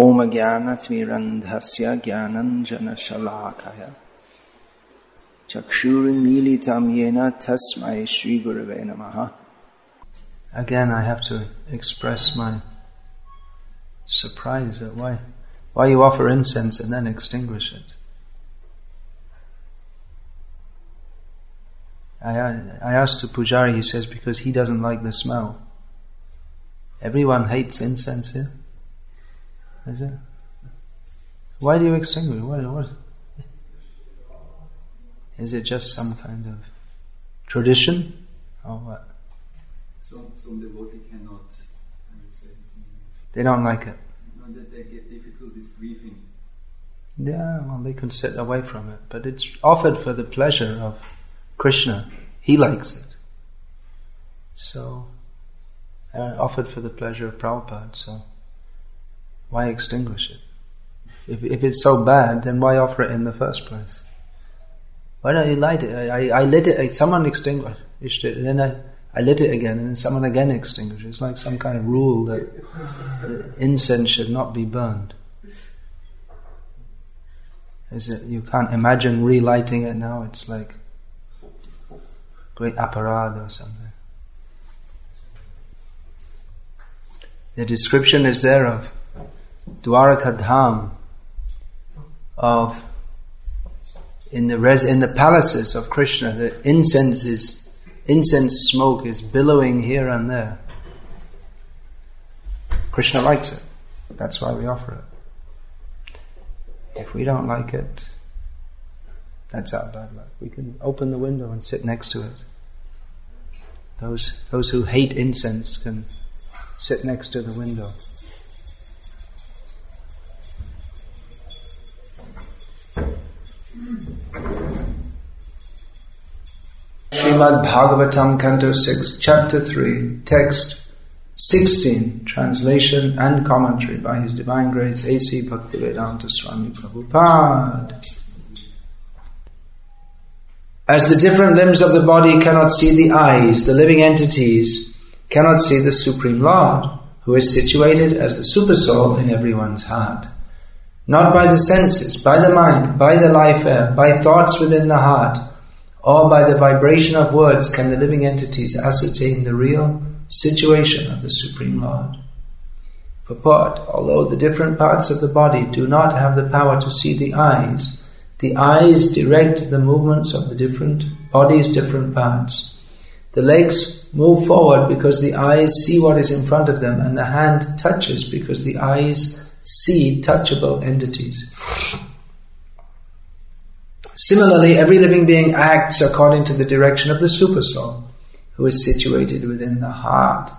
ॐ ज्ञानतिमिरन्धस्य ज्ञानञ्जनशलाकय चक्षुरुन्मीलितं येन तस्मै श्रीगुरवे नमः Again, I have to express my surprise at why, why you offer incense and then extinguish it. I, I asked the pujari, he says, because he doesn't like the smell. Everyone hates incense here. Is it? Why do you extinguish? What, what? Is it just some kind of tradition? Or what? Some, some devotee cannot They don't like it. No, that they get difficulties breathing. Yeah, well, they can sit away from it, but it's offered for the pleasure of Krishna. He likes it. So, uh, offered for the pleasure of Prabhupada, so why extinguish it? If, if it's so bad, then why offer it in the first place? Why don't you light it? I, I, I lit it, someone extinguished it, and then I, I lit it again, and then someone again extinguished it. It's like some kind of rule that incense should not be burned. Is it, you can't imagine relighting it now, it's like great aparad or something. The description is there of Dwaraka Dham, of in the res, in the palaces of Krishna, the incense is incense smoke is billowing here and there. Krishna likes it. That's why we offer it. If we don't like it, that's our bad luck. We can open the window and sit next to it. Those, those who hate incense can sit next to the window. Srimad Bhagavatam, Canto 6, Chapter 3, Text 16, Translation and Commentary by His Divine Grace A.C. Bhaktivedanta Swami Prabhupada. As the different limbs of the body cannot see the eyes, the living entities cannot see the Supreme Lord, who is situated as the Supersoul in everyone's heart. Not by the senses, by the mind, by the life air, by thoughts within the heart, or by the vibration of words can the living entities ascertain the real situation of the Supreme Lord. Purport Although the different parts of the body do not have the power to see the eyes, the eyes direct the movements of the different body's different parts. The legs move forward because the eyes see what is in front of them, and the hand touches because the eyes see touchable entities. Similarly, every living being acts according to the direction of the Supersoul, who is situated within the heart,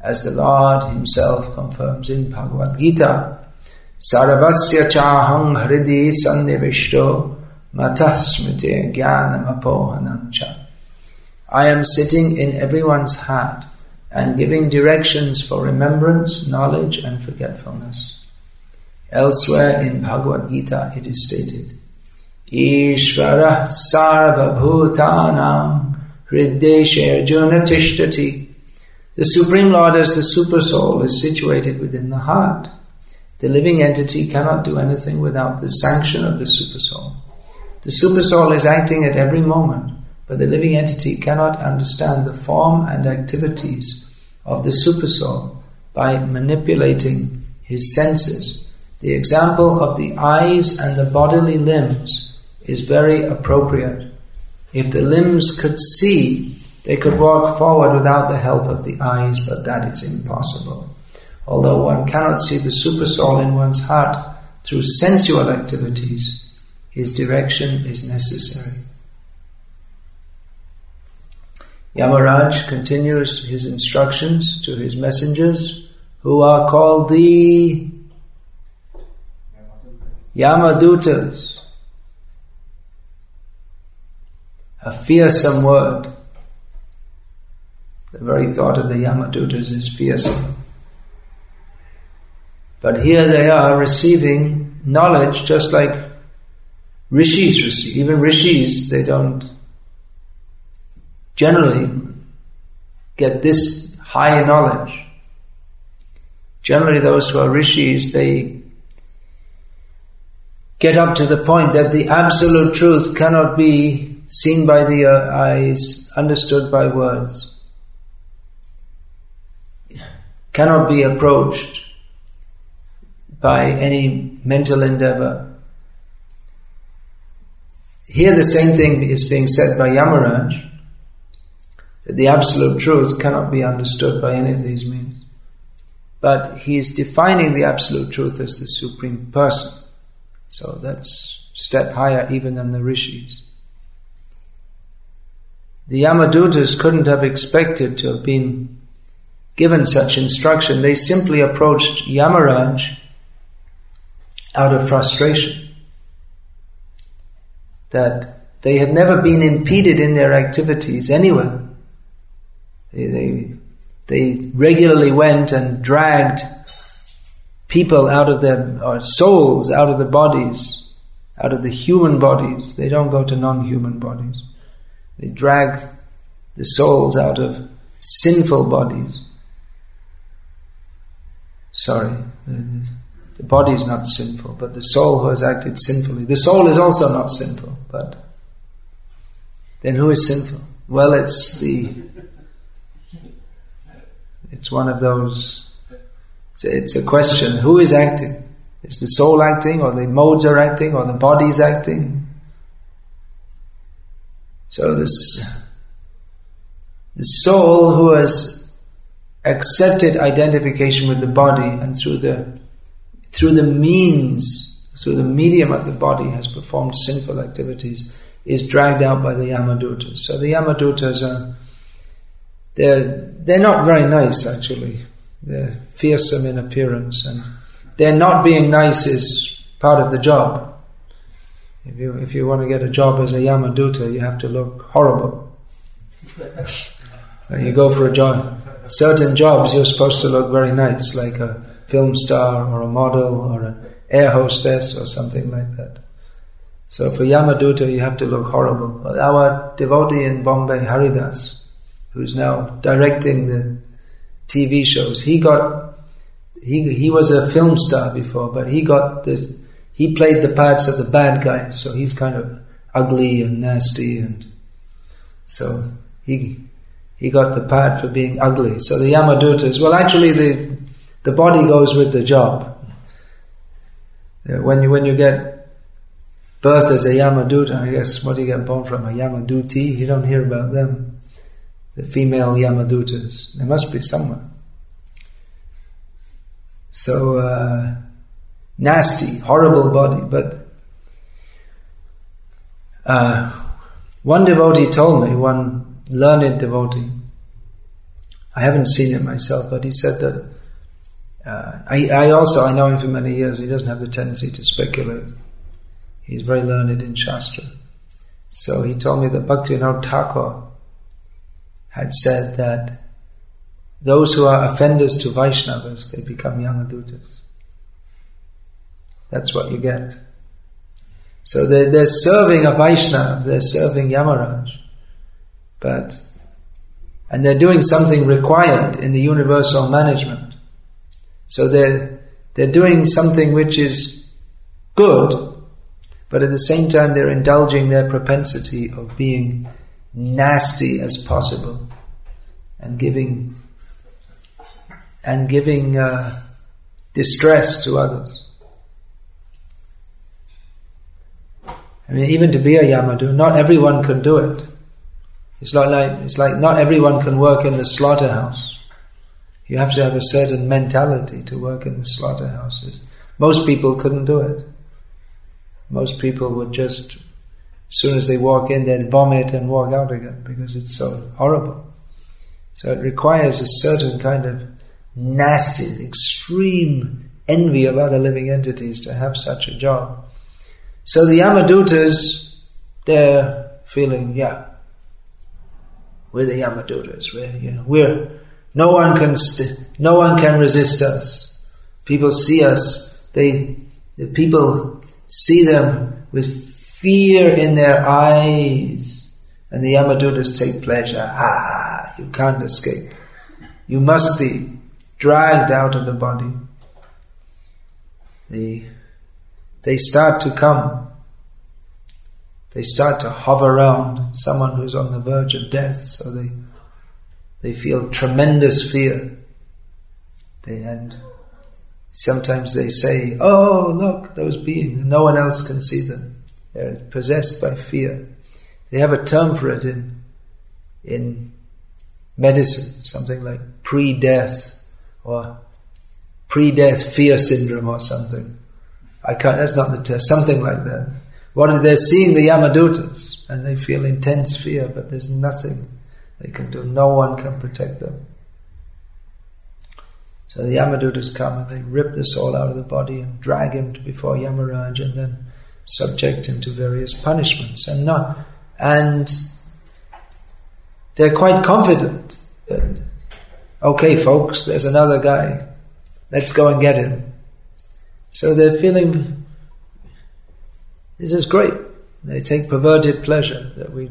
as the Lord Himself confirms in Bhagavad Gita. Sarvasya chahang hridi sannivishto matah smriti jnanamapohanamcha. I am sitting in everyone's heart and giving directions for remembrance, knowledge, and forgetfulness. Elsewhere in Bhagavad Gita it is stated, Ishvara sarvabhutanam hriddeshe arjuna tishtati. The Supreme Lord as the Super Soul is situated within the heart. The living entity cannot do anything without the sanction of the Supersoul. The Supersoul is acting at every moment, but the living entity cannot understand the form and activities of the Supersoul by manipulating his senses. The example of the eyes and the bodily limbs is very appropriate. If the limbs could see, they could walk forward without the help of the eyes, but that is impossible. Although one cannot see the supersoul in one's heart through sensual activities, his direction is necessary. Yamaraj continues his instructions to his messengers, who are called the Yamadutas. A fearsome word. The very thought of the Yamadutas is fearsome. But here they are receiving knowledge just like rishis receive. Even rishis, they don't generally get this high knowledge. Generally, those who are rishis, they get up to the point that the absolute truth cannot be seen by the uh, eyes, understood by words, cannot be approached by any mental endeavor. Here, the same thing is being said by Yamaraj that the absolute truth cannot be understood by any of these means. But he is defining the absolute truth as the supreme person. So that's step higher even than the rishis. The Yamadutas couldn't have expected to have been given such instruction. They simply approached Yamaraj out of frustration. That they had never been impeded in their activities anywhere. They, they, they regularly went and dragged people out of their, or souls out of the bodies, out of the human bodies. They don't go to non-human bodies. They drag the souls out of sinful bodies. Sorry, the, body is not sinful, but the soul who has acted sinfully. The soul is also not sinful, but then who is sinful? Well, it's the it's one of those, it's a, it's a question who is acting? Is the soul acting, or the modes are acting, or the body is acting? So, this the soul who has accepted identification with the body and through the through the means, through the medium of the body has performed sinful activities is dragged out by the Yamadutas. So the Yamadutas are they're, they're not very nice, actually. They're fearsome in appearance, and they're not being nice is part of the job. If you, if you want to get a job as a Yamaduta, you have to look horrible. so you go for a job. Certain jobs you're supposed to look very nice, like a film star or a model or an air hostess or something like that. So for Yamaduta, you have to look horrible. Our devotee in Bombay, Haridas, who's now directing the TV shows. He got he he was a film star before, but he got this. He played the parts of the bad guy, so he's kind of ugly and nasty, and so he he got the part for being ugly. So the Yamadutas, well, actually the the body goes with the job. When you when you get birth as a Yamaduta, I guess what do you get born from a Yamaduti? You don't hear about them the female Yamadutas. There must be somewhere. So uh, nasty, horrible body. But uh, one devotee told me, one learned devotee, I haven't seen him myself, but he said that uh, I, I, also I know him for many years. He doesn't have the tendency to speculate. He's very learned in Shastra. So he told me that Bhaktivinoda Thakur had said that those who are offenders to Vaishnavas, they become Yamadutas. That's what you get. So they're, they're serving a Vaishnav, they're serving Yamaraj, but, and they're doing something required in the universal management. So they're, they're doing something which is good, but at the same time they're indulging their propensity of being nasty as possible and giving and giving uh, distress to others. I mean, even to be a Yamadu, not everyone can do it. It's like, like it's like not everyone can work in the slaughterhouse. You have to have a certain mentality to work in the slaughterhouses. Most people couldn't do it. Most people would just, as soon as they walk in, they'd vomit and walk out again because it's so horrible. So it requires a certain kind of nasty, extreme envy of other living entities to have such a job. So the Yamadutas, they're feeling, yeah, we're the Yamadutas. We're, you know, we're no one can st- no one can resist us. People see us. They the people see them with fear in their eyes, and the Yamadutas take pleasure. Ah, you can't escape. You must be dragged out of the body. The they start to come. They start to hover around someone who's on the verge of death, so they they feel tremendous fear. They and sometimes they say, "Oh, look, those beings! No one else can see them. They're possessed by fear." They have a term for it in in medicine, something like pre-death or pre-death fear syndrome or something. I can't. That's not the test. Something like that. What they're seeing the Yamadutas and they feel intense fear, but there's nothing they can do. No one can protect them. So the Yamadutas come and they rip the soul out of the body and drag him before Yamaraj and then subject him to various punishments. And not, and they're quite confident that, okay, folks, there's another guy. Let's go and get him. So they're feeling this is great. They take perverted pleasure that we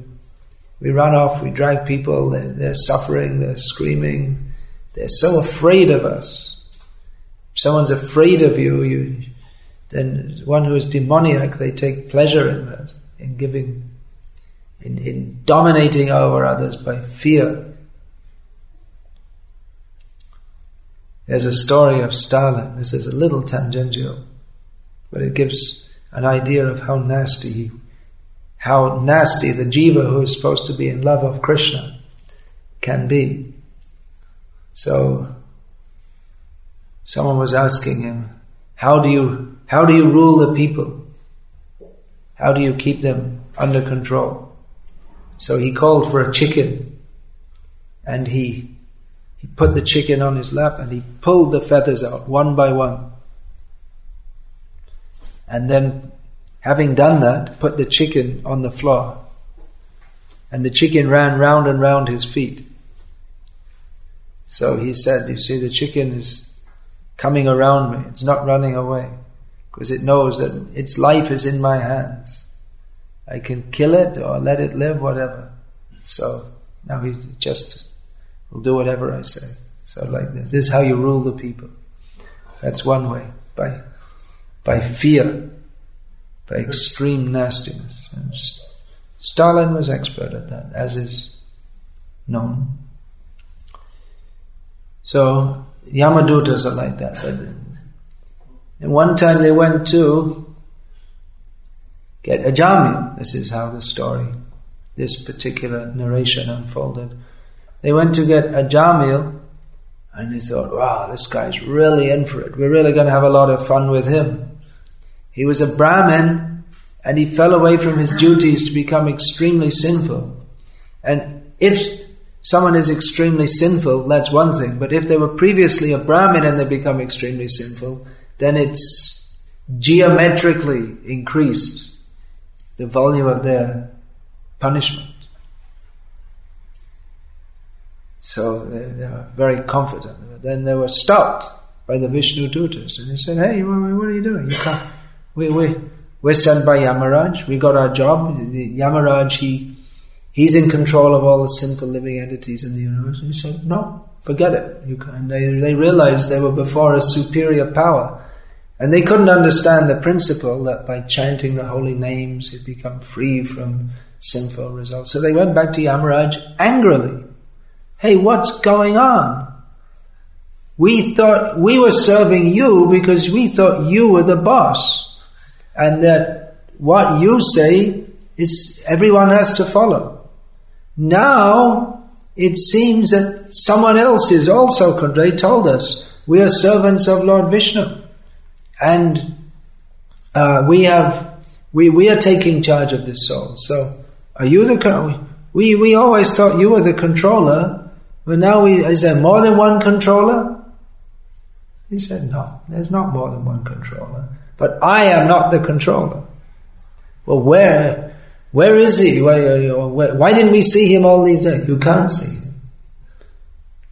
we run off, we drag people, they're, they're suffering, they're screaming, they're so afraid of us. If someone's afraid of you, you then one who is demoniac, they take pleasure in that, in giving, in, in dominating over others by fear. There's a story of Stalin. This is a little tangential, but it gives an idea of how nasty he, how nasty the jiva who is supposed to be in love of Krishna can be. So, someone was asking him, "How do you how do you rule the people? How do you keep them under control?" So he called for a chicken, and he he put the chicken on his lap and he pulled the feathers out one by one. And then, having done that, put the chicken on the floor. And the chicken ran round and round his feet. So he said, You see, the chicken is coming around me, it's not running away, because it knows that its life is in my hands. I can kill it or let it live, whatever. So now he just will do whatever I say. So like this. This is how you rule the people. That's one way. By by fear, by extreme nastiness. And Stalin was expert at that, as is known. So Yamadutas are like that. But and one time they went to get Ajamil. This is how the story, this particular narration unfolded. They went to get Ajamil, and they thought, wow, this guy's really in for it. We're really going to have a lot of fun with him. He was a Brahmin, and he fell away from his duties to become extremely sinful. And if someone is extremely sinful, that's one thing. But if they were previously a Brahmin and they become extremely sinful, then it's geometrically increased the volume of their punishment. So they, they were very confident. Then they were stopped by the Vishnu Dutas, and they said, "Hey, what are you doing? You can't. We we we're sent by Yamaraj. We got our job. Yamaraj, he he's in control of all the sinful living entities in the universe." And he said, "No, forget it." And they they realized they were before a superior power. And they couldn't understand the principle that by chanting the holy names he'd become free from sinful results. So they went back to Yamaraj angrily. Hey, what's going on? We thought we were serving you because we thought you were the boss. And that what you say is everyone has to follow. Now it seems that someone else is also, they told us, we are servants of Lord Vishnu. And uh, we have, we, we are taking charge of this soul. So are you the, we, we always thought you were the controller but now, we, is there more than one controller? He said, no, there's not more than one controller. But I am not the controller. Well, where, where is he? Why, why didn't we see him all these days? You can't see him.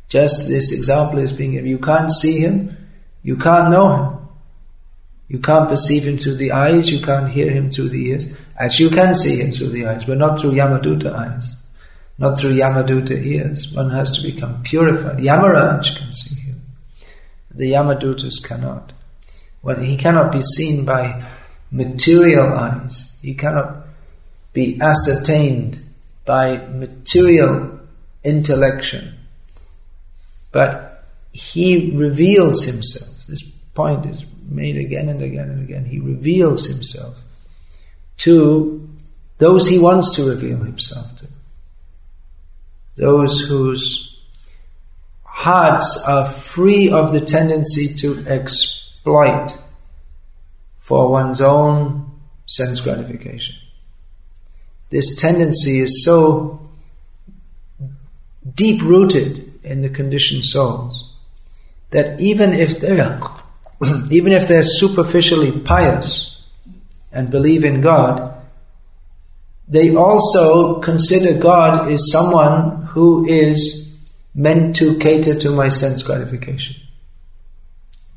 Just this example is being given. You can't see him. You can't know him. You can't perceive him through the eyes. You can't hear him through the ears. Actually, you can see him through the eyes, but not through Yamaduta eyes not through Yamaduta ears. One has to become purified. Yamaraj can see him. The Yamadutas cannot. When he cannot be seen by material eyes. He cannot be ascertained by material intellection. But he reveals himself. This point is made again and again and again. He reveals himself to those he wants to reveal himself. Those whose hearts are free of the tendency to exploit for one's own sense gratification. This tendency is so deep rooted in the conditioned souls that even if they're even if they're superficially pious and believe in God, they also consider God is someone who is meant to cater to my sense gratification.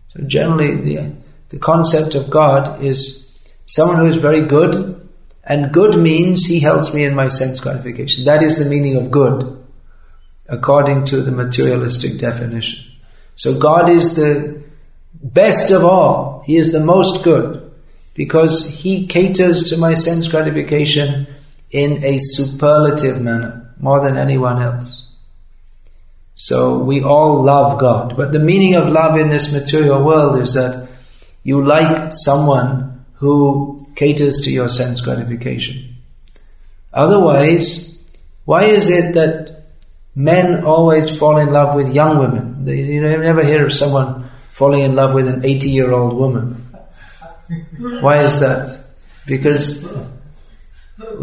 So generally the, the concept of God is someone who is very good, and good means he helps me in my sense gratification. That is the meaning of good, according to the materialistic definition. So God is the best of all. He is the most good because he caters to my sense gratification in a superlative manner, more than anyone else. So we all love God. But the meaning of love in this material world is that you like someone who caters to your sense gratification. Otherwise, why is it that men always fall in love with young women? You never hear of someone falling in love with an 80 year old woman. Why is that? Because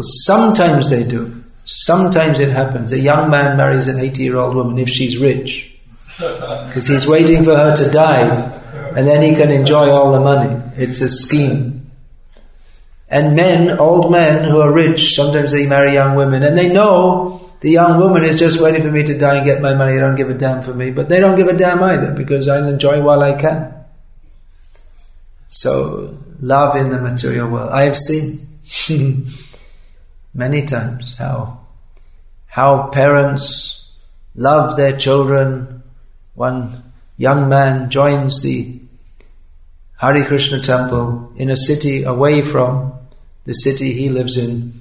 sometimes they do. Sometimes it happens. A young man marries an 80 year old woman if she's rich. Because he's waiting for her to die and then he can enjoy all the money. It's a scheme. And men, old men who are rich, sometimes they marry young women and they know the young woman is just waiting for me to die and get my money. They don't give a damn for me. But they don't give a damn either because I'll enjoy while I can. So, love in the material world. I have seen many times how how parents love their children. One young man joins the Hare Krishna temple in a city away from the city he lives in.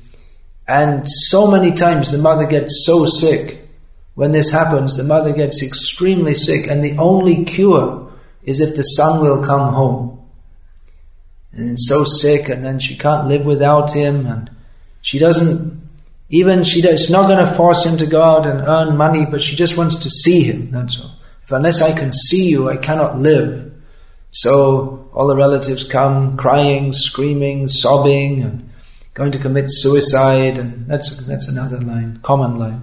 And so many times the mother gets so sick. When this happens, the mother gets extremely sick, and the only cure is if the son will come home. And so sick, and then she can't live without him, and she doesn't even she does not going to force him to go out and earn money, but she just wants to see him. That's all. If unless I can see you, I cannot live. So all the relatives come crying, screaming, sobbing, and going to commit suicide, and that's that's another line, common line.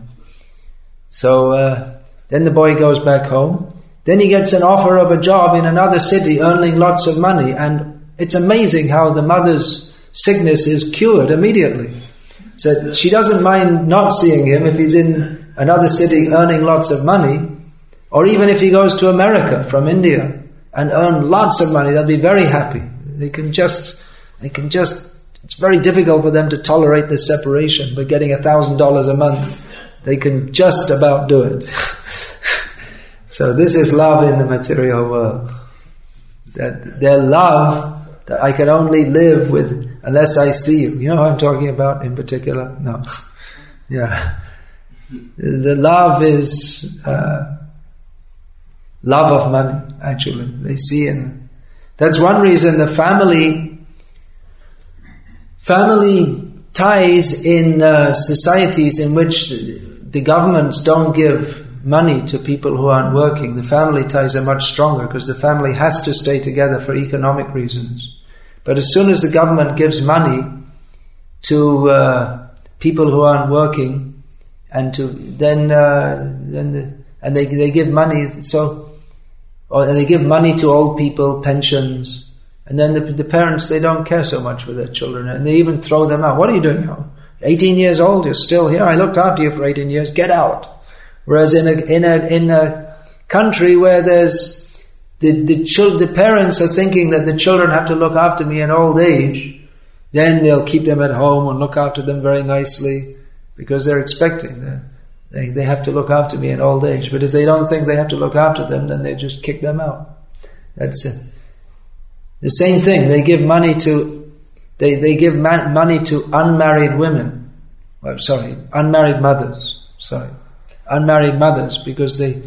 So uh, then the boy goes back home. Then he gets an offer of a job in another city, earning lots of money, and it's amazing how the mother's sickness is cured immediately. So she doesn't mind not seeing him if he's in another city earning lots of money, or even if he goes to America from India and earn lots of money, they'll be very happy. They can just, they can just, it's very difficult for them to tolerate this separation, but getting a thousand dollars a month, they can just about do it. so this is love in the material world. That their love that I can only live with unless I see you. You know what I'm talking about in particular? No. yeah. The love is uh, love of money, actually. They see in that's one reason the family family ties in uh, societies in which the governments don't give money to people who aren't working. The family ties are much stronger because the family has to stay together for economic reasons. But as soon as the government gives money to uh, people who aren't working, and to then uh, then the, and they they give money so, or they give money to old people pensions, and then the, the parents they don't care so much for their children, and they even throw them out. What are you doing now? 18 years old, you're still here. I looked after you for 18 years. Get out. Whereas in a in a in a country where there's the, the, chil- the parents are thinking that the children have to look after me in old age, then they'll keep them at home and look after them very nicely because they're expecting that they, they have to look after me in old age. But if they don't think they have to look after them, then they just kick them out. That's it. The same thing, they give money to They, they give money to unmarried women. Well, sorry, unmarried mothers. Sorry. Unmarried mothers because they,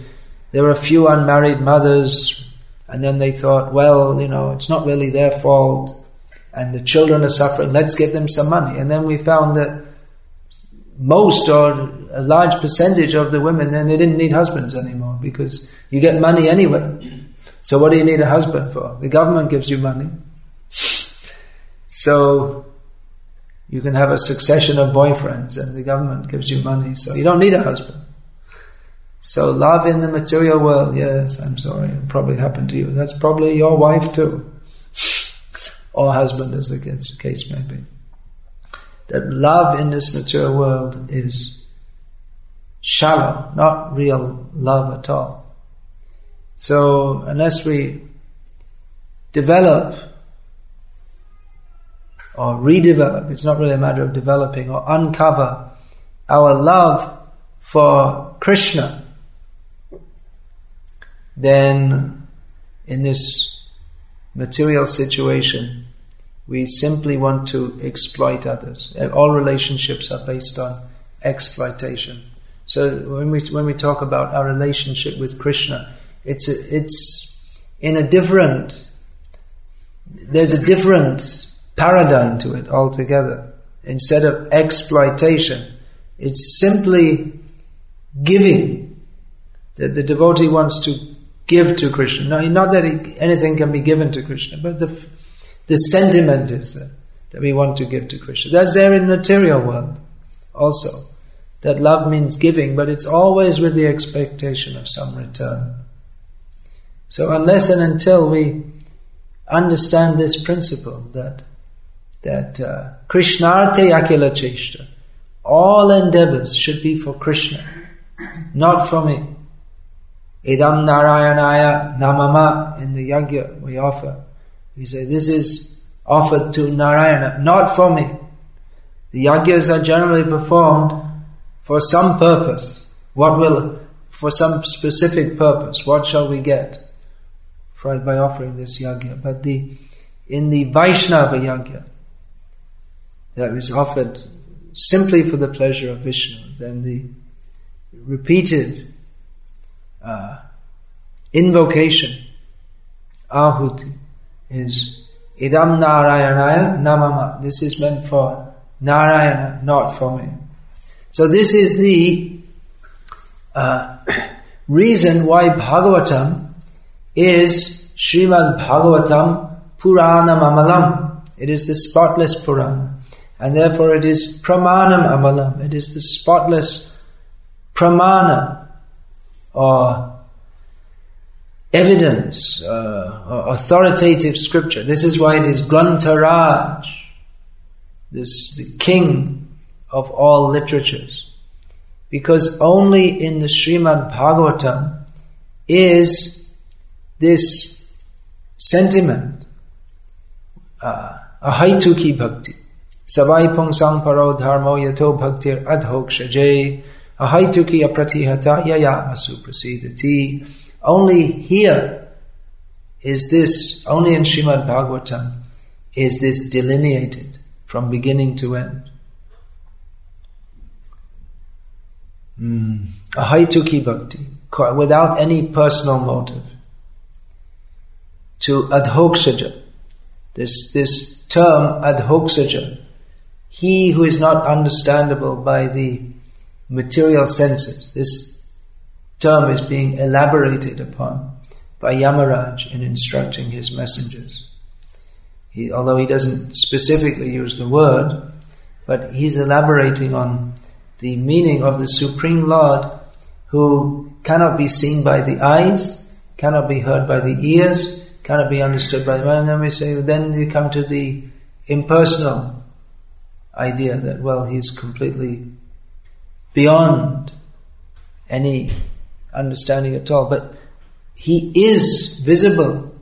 there are a few unmarried mothers and then they thought, well, you know, it's not really their fault and the children are suffering, let's give them some money. And then we found that most or a large percentage of the women, then they didn't need husbands anymore because you get money anyway. So what do you need a husband for? The government gives you money. So you can have a succession of boyfriends and the government gives you money, so you don't need a husband. So love in the material world, yes, I'm sorry, it probably happened to you. That's probably your wife too. or husband as the case may be. That love in this material world is shallow, not real love at all. So unless we develop or redevelop, it's not really a matter of developing or uncover our love for Krishna, then in this material situation, we simply want to exploit others. All relationships are based on exploitation. So when we when we talk about our relationship with Krishna, it's a, it's in a different. There's a different paradigm to it altogether. Instead of exploitation, it's simply giving. That the devotee wants to give to Krishna. No, not that he, anything can be given to Krishna, but the the sentiment is that that we want to give to Krishna. That's there in material world also. That love means giving, but it's always with the expectation of some return. So unless and until we understand this principle that that uh, Krishnarte Akila Cheshta, all endeavors should be for Krishna, not for me. Idam Narayanaya Namama in the Yagya we offer. We say this is offered to Narayana, not for me. The yagyas are generally performed for some purpose. What will, for some specific purpose, what shall we get by offering this yagya? But the, in the Vaishnava yagya, that is offered simply for the pleasure of Vishnu, then the repeated uh, invocation, ahuti, is idam narayanaya namama. This is meant for Narayana, not for me. So this is the uh, reason why Bhagavatam is Srimad Bhagavatam Purana Amalam. It is the spotless Purana and therefore it is pramanam amalam, it is the spotless pramana or evidence, uh, or authoritative scripture. This is why it is Grantharaj, this the king of all literatures. Because only in the Srimad Bhagavatam is this sentiment, uh, ahaituki bhakti. Savai pungsang paro dharmo yato bhaktir adhokshaje ahaituki apratihata yaya masu prasidati. Only here is this, only in Srimad Bhagavatam is this delineated from beginning to end. Mm. Ahaituki bhakti, without any personal motive. To adhoksaja, this, this term adhoksaja he who is not understandable by the material senses. This term is being elaborated upon by Yamaraj in instructing his messengers. He, although he doesn't specifically use the word, but he's elaborating on the meaning of the Supreme Lord who cannot be seen by the eyes, cannot be heard by the ears, cannot be understood by the mind. Then we say, then you come to the impersonal idea that, well, he's completely beyond any understanding at all. But he is visible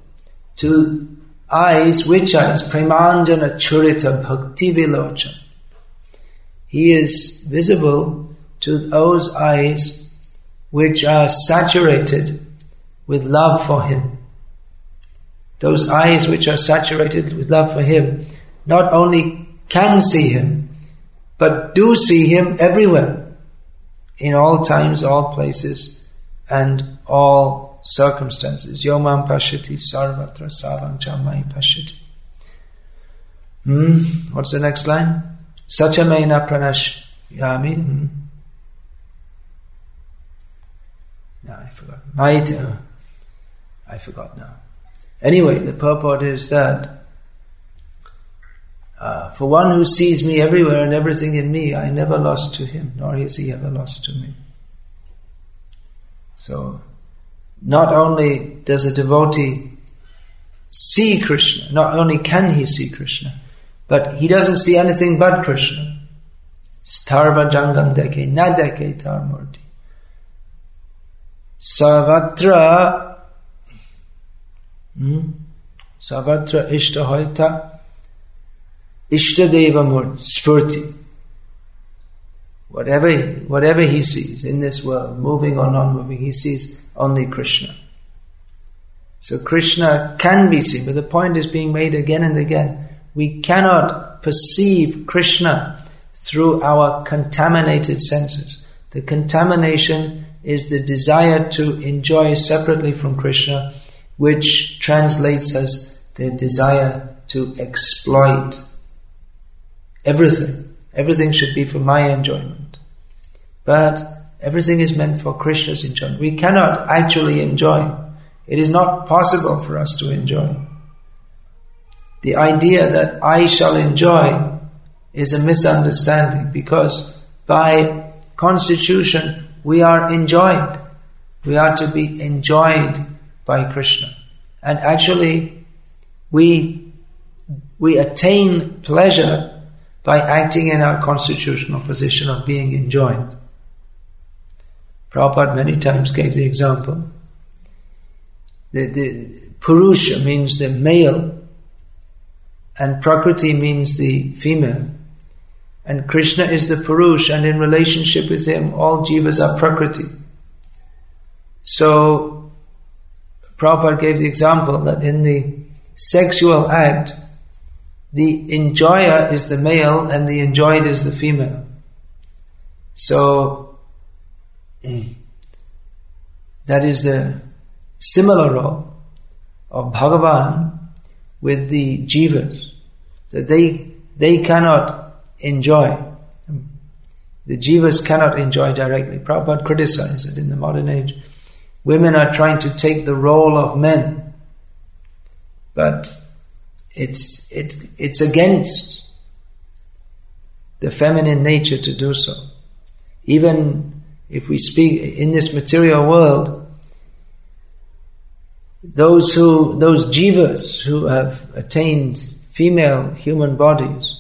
to eyes, which eyes? Premanjana Churita Bhakti Vilocha. He is visible to those eyes which are saturated with love for him. Those eyes which are saturated with love for him not only can see him, but do see him everywhere, in all times, all places, and all circumstances. Yomam pashati sarvatra savang chamai pashati. Hmm? What's the next line? Sachamena pranashyami. Hmm? No, I forgot. Maita. I forgot now. Anyway, the purport is that uh, for one who sees me everywhere and everything in me, I never lost to him, nor is he ever lost to me. So, not only does a devotee see Krishna, not only can he see Krishna, but he doesn't see anything but Krishna. Starva jangam deke, na deke tarmurti. Savatra, hmm? Savatra ishtahoita Ishtadeva Spurti. Whatever, whatever he sees in this world, moving or non-moving, he sees only Krishna. So Krishna can be seen, but the point is being made again and again. We cannot perceive Krishna through our contaminated senses. The contamination is the desire to enjoy separately from Krishna, which translates as the desire to exploit Everything. Everything should be for my enjoyment. But everything is meant for Krishna's enjoyment. We cannot actually enjoy. It is not possible for us to enjoy. The idea that I shall enjoy is a misunderstanding because by constitution we are enjoyed. We are to be enjoyed by Krishna. And actually we, we attain pleasure by acting in our constitutional position of being enjoined. Prabhupada many times gave the example. The, the Purusha means the male, and Prakriti means the female. And Krishna is the Purush, and in relationship with him, all jivas are Prakriti. So, Prabhupada gave the example that in the sexual act, the enjoyer is the male and the enjoyed is the female. So, mm, that is the similar role of Bhagavan with the jivas. That they, they cannot enjoy. The jivas cannot enjoy directly. Prabhupada criticized it in the modern age. Women are trying to take the role of men. But it's, it, it's against the feminine nature to do so. Even if we speak in this material world, those who, those jivas who have attained female human bodies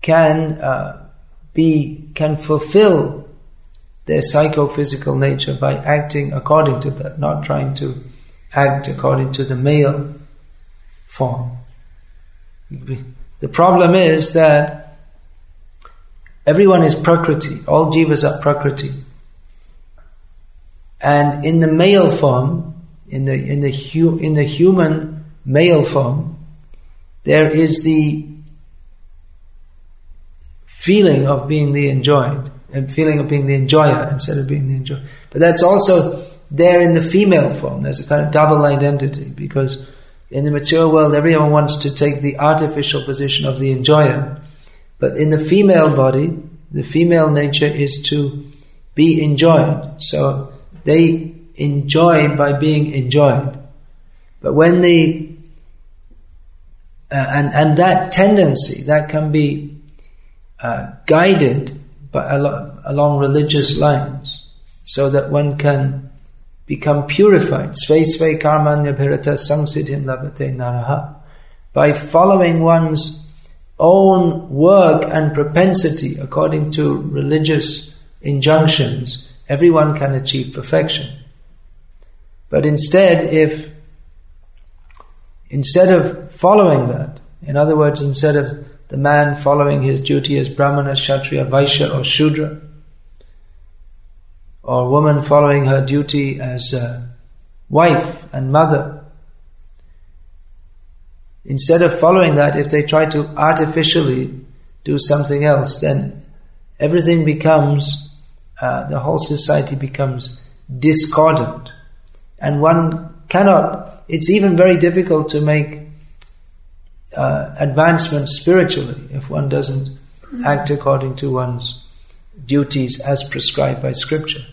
can uh, be, can fulfill their psychophysical nature by acting according to that, not trying to act according to the male form. The problem is that everyone is Prakriti, all jivas are Prakriti. And in the male form, in the, in the, hu, in the human male form, there is the feeling of being the enjoyed, and feeling of being the enjoyer instead of being the enjoyer. But that's also there in the female form. There's a kind of double identity because in the material world, everyone wants to take the artificial position of the enjoyer. But in the female body, the female nature is to be enjoyed. So they enjoy by being enjoyed. But when the uh, and and that tendency that can be uh, guided by along, along religious lines, so that one can become purified. Sve sve karmanya bhirata samsiddhim labate naraha. By following one's own work and propensity according to religious injunctions, everyone can achieve perfection. But instead, if instead of following that, in other words, instead of the man following his duty as Brahmana, Kshatriya, Vaishya, or Shudra, or woman following her duty as a wife and mother. instead of following that, if they try to artificially do something else, then everything becomes, uh, the whole society becomes discordant. And one cannot, it's even very difficult to make uh, advancement spiritually if one doesn't act according to one's duties as prescribed by scripture.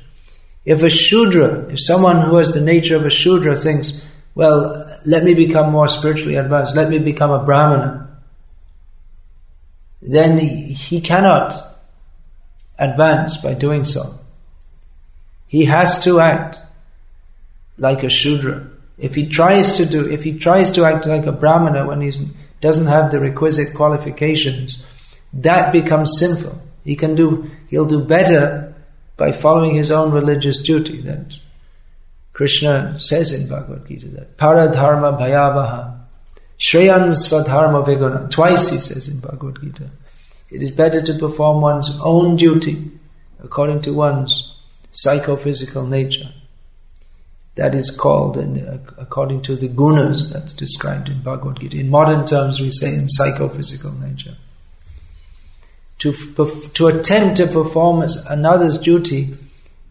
If a Shudra, if someone who has the nature of a Shudra thinks, well, let me become more spiritually advanced, let me become a Brahmana, then he cannot advance by doing so. He has to act like a Shudra. If he tries to do, if he tries to act like a Brahmana when he doesn't have the requisite qualifications, that becomes sinful. He can do, he'll do better by following his own religious duty. That Krishna says in Bhagavad Gita that paradharma bhayavaha shreyan svadharma viguna. Twice he says in Bhagavad Gita. It is better to perform one's own duty according to one's psychophysical nature. That is called, in, according to the gunas that's described in Bhagavad Gita. In modern terms, we say in psychophysical nature to, to attempt to perform another's duty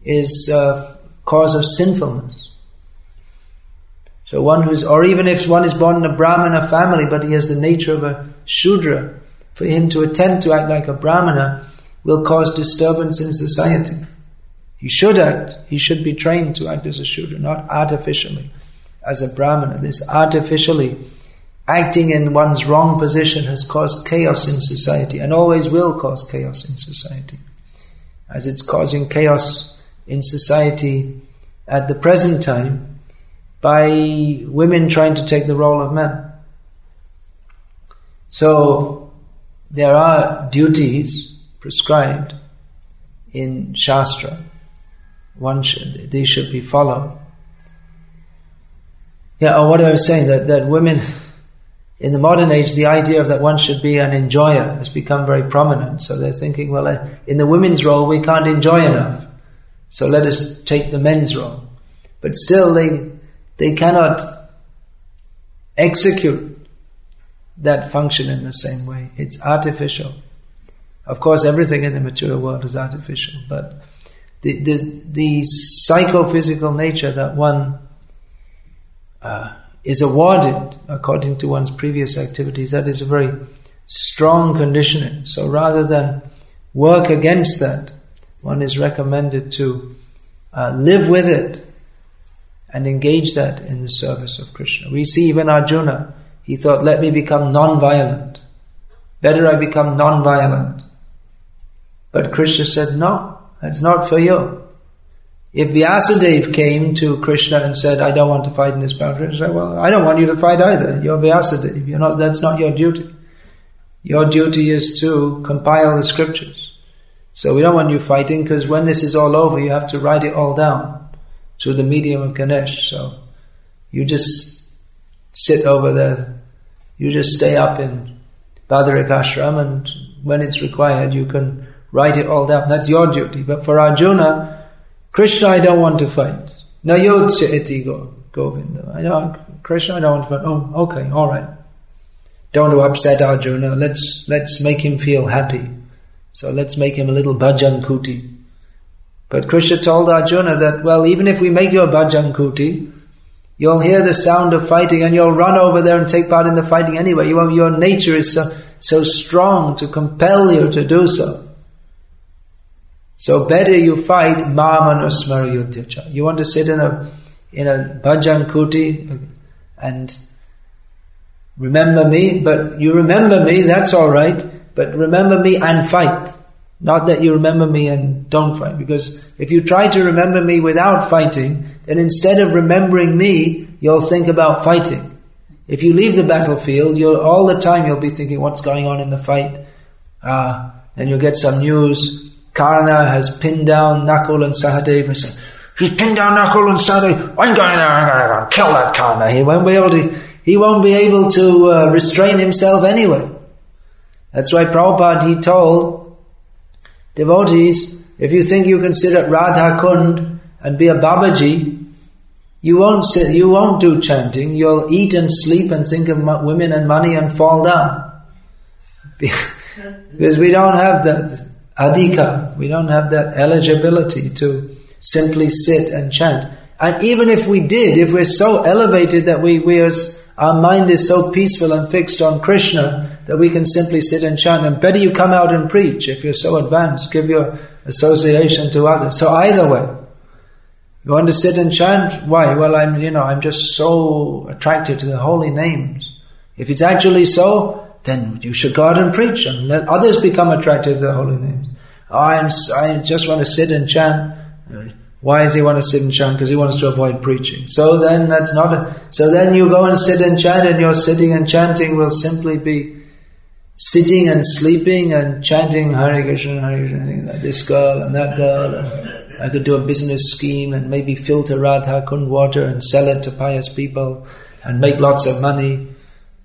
is a cause of sinfulness. So one who's, or even if one is born in a Brahmana family, but he has the nature of a Shudra, for him to attempt to act like a Brahmana will cause disturbance in society. He should act, he should be trained to act as a Shudra, not artificially as a Brahmana. This artificially acting in one's wrong position has caused chaos in society and always will cause chaos in society. As it's causing chaos in society at the present time by women trying to take the role of men. So there are duties prescribed in Shastra. One should, they should be followed. Yeah, or what I was saying that, that women in the modern age, the idea of that one should be an enjoyer has become very prominent. So they're thinking, well, uh, in the women's role, we can't enjoy enough. So let us take the men's role. But still, they, they cannot execute that function in the same way. It's artificial. Of course, everything in the material world is artificial, but the, the, the psychophysical nature that one uh, is awarded according to one's previous activities, that is a very strong conditioning. So rather than work against that, one is recommended to uh, live with it and engage that in the service of Krishna. We see even Arjuna, he thought, let me become non-violent. Better I become non-violent. But Krishna said, no, that's not for you. If Vyasadeva came to Krishna and said, I don't want to fight in this battle, Krishna said, well, I don't want you to fight either. You're Vyasadeva. You're not, that's not your duty. Your duty is to compile the scriptures. So we don't want you fighting because when this is all over, you have to write it all down through the medium of Ganesh. So you just sit over there. You just stay up in Badarik Ashram and when it's required, you can write it all down. That's your duty. But for Arjuna, Krishna, I don't want to fight. Nayotya iti Govinda. I know, Krishna, I don't want to fight. Oh, okay, all right. Don't to upset Arjuna. Let's let's make him feel happy. So let's make him a little bhajan kuti. But Krishna told Arjuna that, well, even if we make you a bhajan kuti, you'll hear the sound of fighting and you'll run over there and take part in the fighting anyway. You, your nature is so, so strong to compel you to do so. So better you fight Mamanusmarayudhyacha. You want to sit in a in a bhajan kuti and remember me, but you remember me, that's all right, but remember me and fight. Not that you remember me and don't fight, because if you try to remember me without fighting, then instead of remembering me, you'll think about fighting. If you leave the battlefield, you'll all the time you'll be thinking what's going on in the fight. Uh, then you'll get some news Karna has pinned down Nakul and Sahadev and said, He's pinned down Nakul and Sahadev. I'm going there, I'm going to kill that Karna. He won't be able to, he won't be able to uh, restrain himself anyway. That's why Prabhupada, he told devotees, if you think you can sit at Radha Kund and be a Babaji, You won't sit, you won't do chanting. You'll eat and sleep and think of women and money and fall down. because we don't have that adhika, we don't have that eligibility to simply sit and chant. And even if we did, if we're so elevated that we, we are, our mind is so peaceful and fixed on Krishna that we can simply sit and chant, and better you come out and preach if you're so advanced, give your association to others. So either way, you want to sit and chant? Why? Well, I'm, you know, I'm just so attracted to the holy names. If it's actually so, then you should go out and preach and let others become attracted to the holy names. I'm, I just want to sit and chant. Why does he want to sit and chant? Because he wants to avoid preaching. So then that's not a, so then you go and sit and chant and your sitting and chanting will simply be sitting and sleeping and chanting Hare Krishna, Hare Krishna, this girl and that girl. And, I could do a business scheme and maybe filter Radha Kund water and sell it to pious people and make lots of money.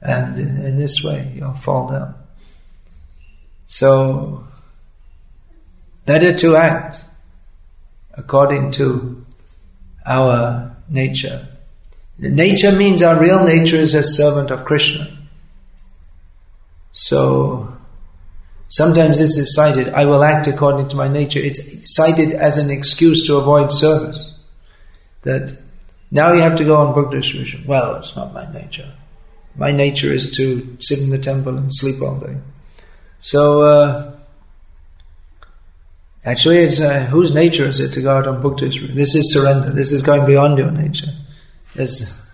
And in, this way, you'll fall down. So, better to act according to our nature. Nature means our real nature is a servant of Krishna. So, Sometimes this is cited, I will act according to my nature. It's cited as an excuse to avoid service. That now you have to go on book distribution. Well, it's not my nature. My nature is to sit in the temple and sleep all day. So, uh, actually, it's uh, whose nature is it to go out on distribution? This is surrender. This is going beyond your nature. Yes.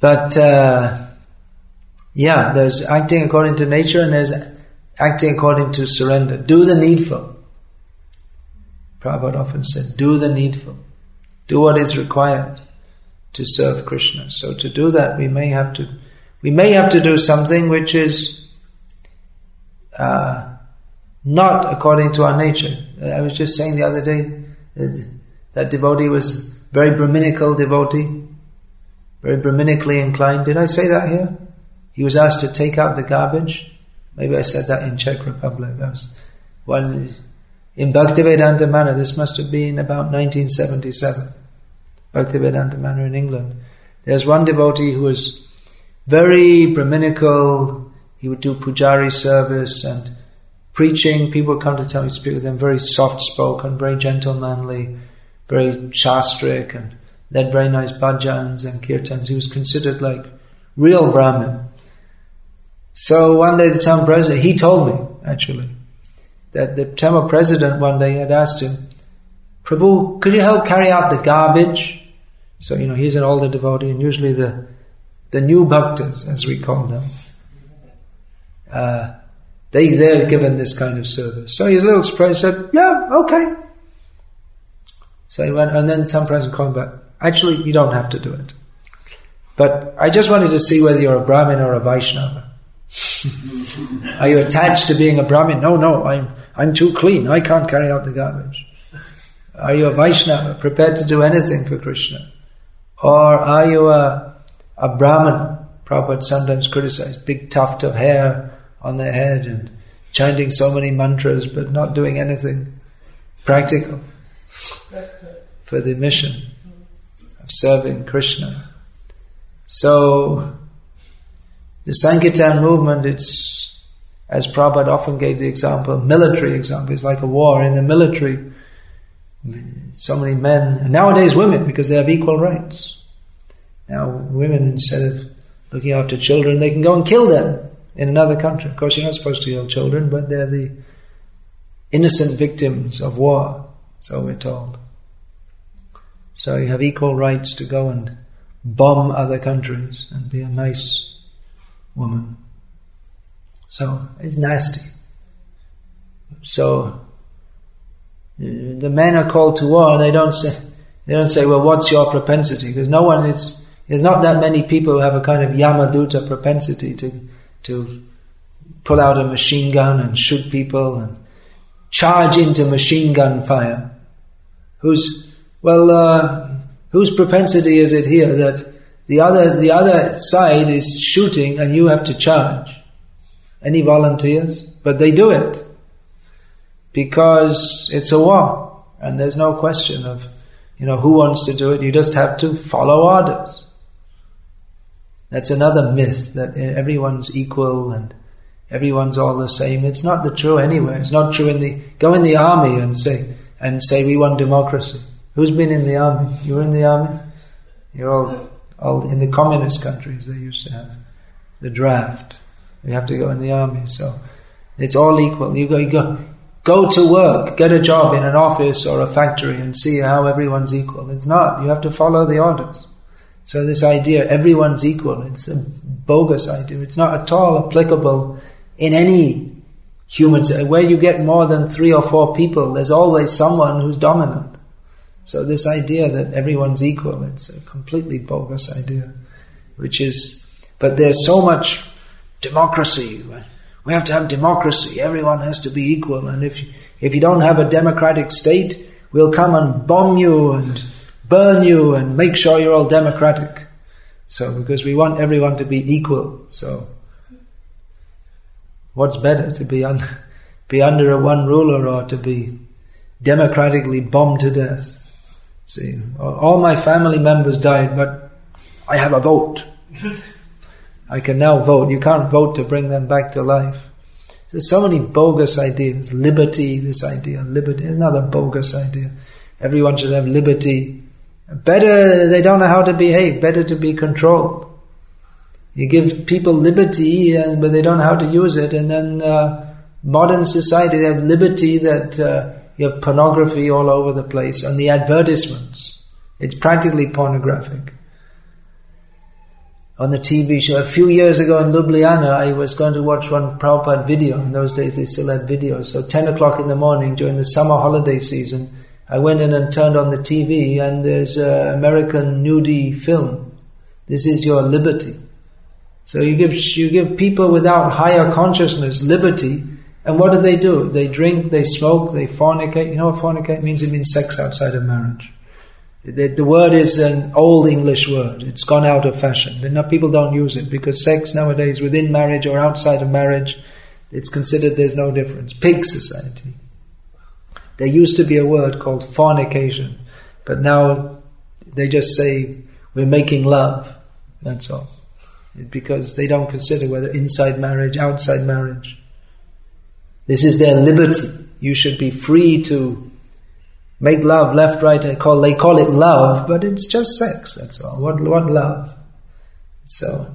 But. Uh, yeah, there's acting according to nature and there's acting according to surrender. Do the needful. Prabhupada often said, do the needful. Do what is required to serve Krishna. So to do that, we may have to, we may have to do something which is uh, not according to our nature. I was just saying the other day that that devotee was very Brahminical devotee, very Brahminically inclined. Did I say that here? He was asked to take out the garbage. Maybe I said that in Czech Republic. I was one in Bhaktivedanta Manor. This must have been about 1977. Bhaktivedanta Manor in England. There's one devotee who was very Brahminical. He would do pujari service and preaching. People would come to tell me, speak with him, very soft spoken, very gentlemanly, very shastric, and led very nice bhajans and kirtans. He was considered like real Brahmin. So one day the town president, he told me actually, that the temple president one day had asked him, Prabhu, could you help carry out the garbage? So, you know, he's an older devotee and usually the, the new bhaktas, as we call them, uh, they, they're given this kind of service. So he's a little surprised, said, yeah, okay. So he went, and then some president called back, actually, you don't have to do it. But I just wanted to see whether you're a Brahmin or a Vaishnava. Are you attached to being a Brahmin? No, no, I'm, I'm too clean. I can't carry out the garbage. Are you a Vaishnava, prepared to do anything for Krishna? Or are you a, a Brahmin? Prabhupada sometimes criticized, big tuft of hair on their head and chanting so many mantras but not doing anything practical for the mission of serving Krishna. So, the Sankirtan movement, it's, as Prabhupada often gave the example, military example, it's like a war in the military. So many men, and nowadays women, because they have equal rights. Now, women, instead of looking after children, they can go and kill them in another country. Of course, you're not supposed to kill children, but they're the innocent victims of war, so we're told. So you have equal rights to go and bomb other countries and be a nice woman. So it's nasty. So the men are called to war. They don't say they don't say, "Well, what's your propensity?" Because no one is. There's not that many people who have a kind of Yamaduta propensity to to pull out a machine gun and shoot people and charge into machine gun fire. Whose well, uh, whose propensity is it here that the other, the other side is shooting and you have to charge. Any volunteers? But they do it because it's a war and there's no question of you know, who wants to do it? You just have to follow orders. That's another myth that everyone's equal and everyone's all the same. It's not the true anywhere. It's not true in the go in the army and say and say we want democracy. Who's been in the army? You were in the army. You're all all in the communist countries. They used to have the draft. You have to go in the army. So it's all equal. You go, you go, go to work, get a job in an office or a factory, and see how everyone's equal. It's not. You have to follow the orders. So this idea, everyone's equal, it's a bogus idea. It's not at all applicable in any human where you get more than three or four people. There's always someone who's dominant. So this idea that everyone's equal, it's a completely bogus idea, which is. But there's so much democracy. We have to have democracy. Everyone has to be equal, and if if you don't have a democratic state, we'll come and bomb you and burn you and make sure you're all democratic. So, because we want everyone to be equal. So, what's better to be, un- be under a one ruler or to be democratically bombed to death? See, all my family members died, but I have a vote. I can now vote. You can't vote to bring them back to life. There's so many bogus ideas. Liberty, this idea, liberty, another bogus idea. Everyone should have liberty. Better, they don't know how to behave, better to be controlled. You give people liberty, and, but they don't know how to use it, and then uh, modern society, they have liberty that uh, you have pornography all over the place, and the advertisements. It's practically pornographic. On the TV show, a few years ago in Ljubljana, I was going to watch one Prabhupada video. In those days, they still had videos. So, 10 o'clock in the morning during the summer holiday season, I went in and turned on the TV, and there's an American nudie film. This is your liberty. So you give you give people without higher consciousness liberty, and what do they do? They drink, they smoke, they fornicate. You know what fornicate means? It means sex outside of marriage. The, the word is an old English word. It's gone out of fashion. Not, people don't use it because sex nowadays, within marriage or outside of marriage, it's considered there's no difference. Pig society. There used to be a word called fornication, but now they just say we're making love. That's all. Because they don't consider whether inside marriage, outside marriage. This is their liberty. You should be free to make love left, right. They call they call it love, but it's just sex. That's all. What what love? So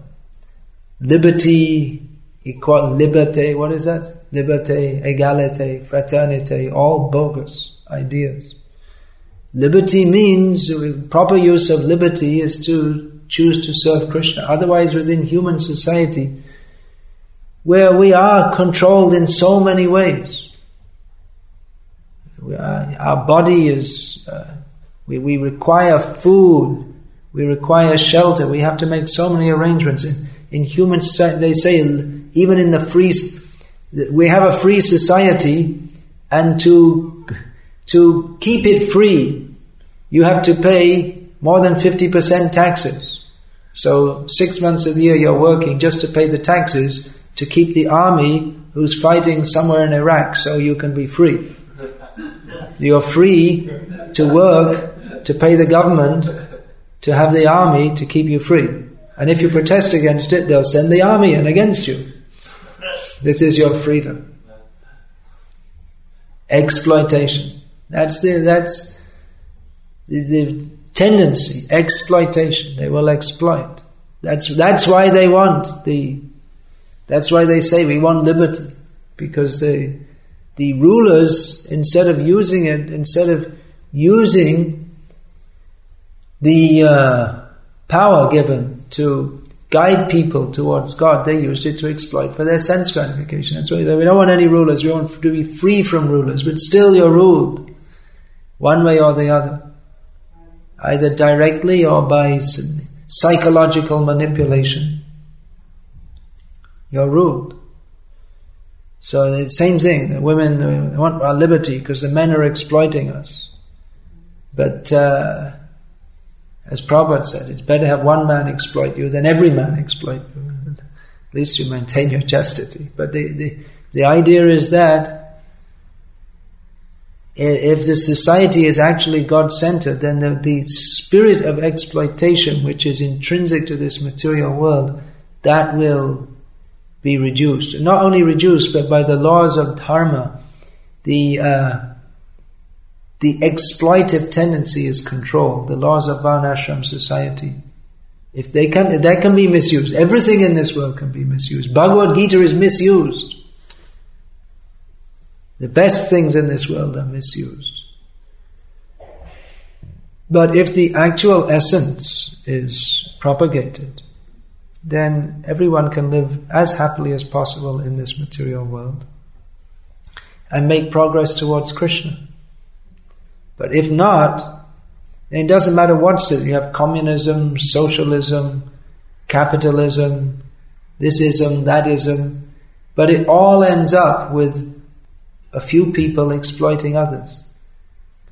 liberty, equal liberté. What is that? liberté, égalité, fraternité, all bogus ideas. Liberty means, proper use of liberty is to choose to serve Krishna. Otherwise, within human society, where we are controlled in so many ways, are, our body is, uh, we, we require food, we require shelter, we have to make so many arrangements. In, in human society, they say, even in the free we have a free society, and to to keep it free, you have to pay more than fifty percent taxes. So six months of the year you're working just to pay the taxes to keep the army who's fighting somewhere in Iraq, so you can be free. You're free to work to pay the government to have the army to keep you free. And if you protest against it, they'll send the army in against you. This is your freedom. Exploitation. That's the that's the, the tendency. Exploitation. They will exploit. That's that's why they want the. That's why they say we want liberty, because the the rulers instead of using it, instead of using the uh, power given to guide people towards God, they used it to exploit for their sense gratification. That's why we don't want any rulers, we want to be free from rulers, but still you're ruled, one way or the other, either directly or by psychological manipulation. You're ruled. So the same thing, the women want our liberty because the men are exploiting us. But uh, as Prabhupada said, it's better have one man exploit you than every man exploit you. At least you maintain your chastity. But the, the, the idea is that if the society is actually God centered, then the, the spirit of exploitation, which is intrinsic to this material world, that will be reduced. Not only reduced, but by the laws of dharma, the uh, the exploitive tendency is controlled. The laws of varnashram society. If they can, that can be misused. Everything in this world can be misused. Bhagavad Gita is misused. The best things in this world are misused. But if the actual essence is propagated, then everyone can live as happily as possible in this material world and make progress towards Krishna. But if not, it doesn't matter what system. You have communism, socialism, capitalism, thisism, thatism, but it all ends up with a few people exploiting others.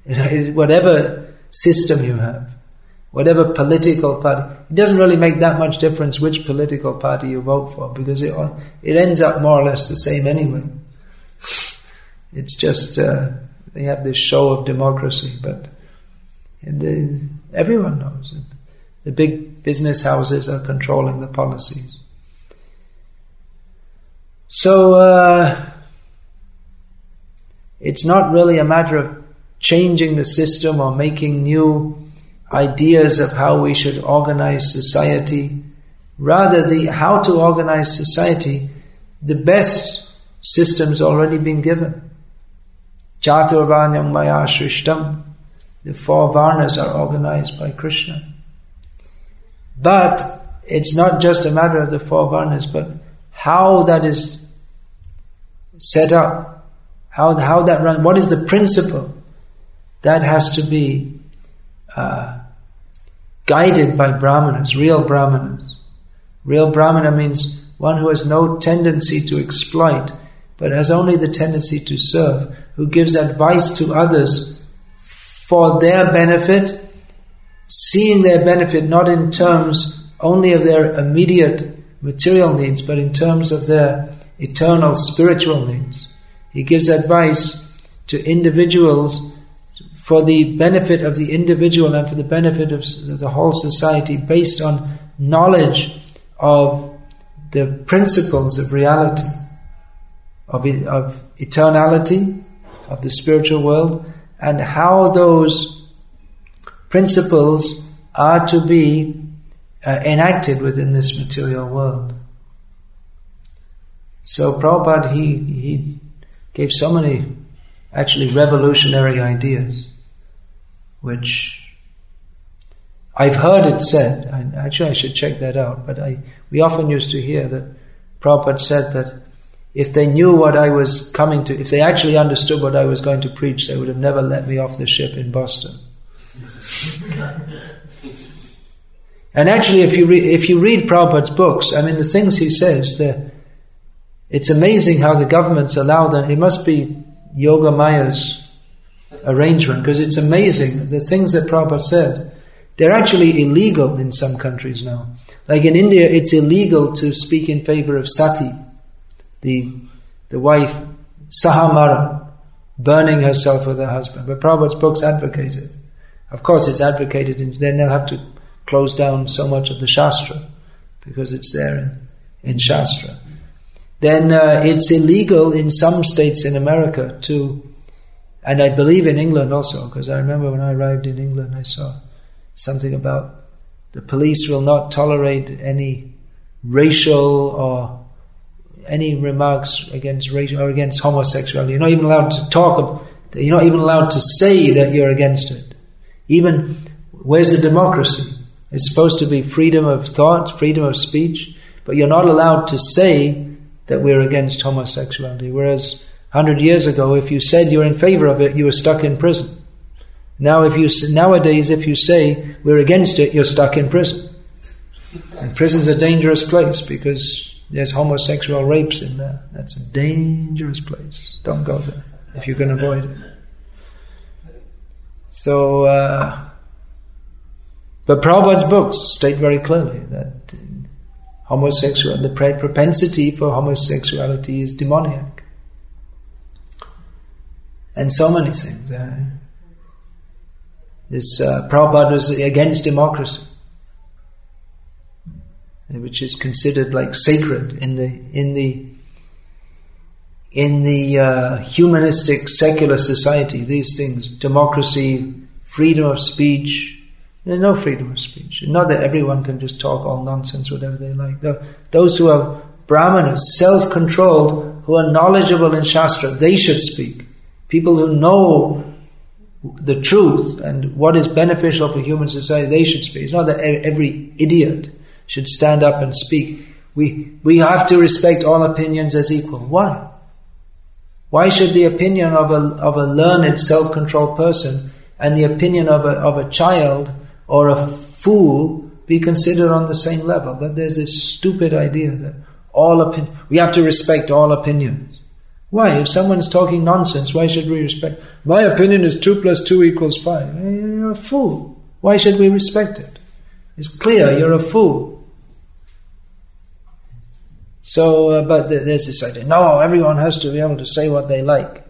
whatever system you have, whatever political party, it doesn't really make that much difference which political party you vote for because it, it ends up more or less the same anyway. It's just uh, they have this show of democracy, but the, everyone knows it. The big business houses are controlling the policies. So, uh, it's not really a matter of changing the system or making new ideas of how we should organize society. Rather, the how to organize society, the best system's already been given. Chaturvarnyam maya shrishtam. The four varnas are organized by Krishna. But it's not just a matter of the four varnas, but how that is set up how, how that runs, what is the principle? That has to be uh, guided by brahmanas, real brahmanas. Real brahmana means one who has no tendency to exploit, but has only the tendency to serve, who gives advice to others for their benefit, seeing their benefit not in terms only of their immediate material needs, but in terms of their eternal spiritual needs. He gives advice to individuals for the benefit of the individual and for the benefit of the whole society based on knowledge of the principles of reality, of, of eternality, of the spiritual world, and how those principles are to be uh, enacted within this material world. So Prabhupada, he, he gave so many actually revolutionary ideas, which I've heard it said, actually I should check that out, but I, we often used to hear that Prabhupada said that if they knew what I was coming to, if they actually understood what I was going to preach, they would have never let me off the ship in Boston. and actually, if you, re- if you read Prabhupada's books, I mean, the things he says, it's amazing how the governments allow them. It must be Yoga Maya's arrangement because it's amazing the things that Prabhupada said. They're actually illegal in some countries now. Like in India, it's illegal to speak in favor of sati, the the wife sahamara, burning herself with her husband. But Prabhupada's books advocate it. Of course, it's advocated, and then they'll have to close down so much of the Shastra because it's there in, in Shastra then uh, it's illegal in some states in America to, and I believe in England also, because I remember when I arrived in England, I saw something about the police will not tolerate any racial or any remarks against racial or against homosexuality. You're not even allowed to talk. You're not even allowed to say that you're against it. Even where's the democracy? It's supposed to be freedom of thought, freedom of speech, but you're not allowed to say that we're against homosexuality. Whereas 100 years ago, if you said you're in favor of it, you were stuck in prison. Now, if you nowadays, if you say we're against it, you're stuck in prison. And prison's a dangerous place because there's homosexual rapes in there. That's a dangerous place. Don't go there if you can avoid it. So, uh, but Prabhupada's books state very clearly that homosexual, the propensity for homosexuality is demoniac. And so many things. This uh, Prabhupada was against democracy, which is considered like sacred in the in the in the uh, humanistic secular society. These things, democracy, freedom of speech. There's no freedom of speech. Not that everyone can just talk all nonsense, whatever they like. Those who are brahmanas, self-controlled, who are knowledgeable in Shastra, they should speak. People who know the truth and what is beneficial for human society, they should speak. It's not that every idiot should stand up and speak. We, we have to respect all opinions as equal. Why? Why should the opinion of a, of a learned, self-controlled person and the opinion of a, of a child or a fool be considered on the same level? But there's this stupid idea that all opinion, we have to respect all opinions. Why? If someone's talking nonsense, why should we respect? My opinion is 2 plus 2 equals 5. Eh, you're a fool. Why should we respect it? It's clear you're a fool. So, uh, but there's this idea no, everyone has to be able to say what they like.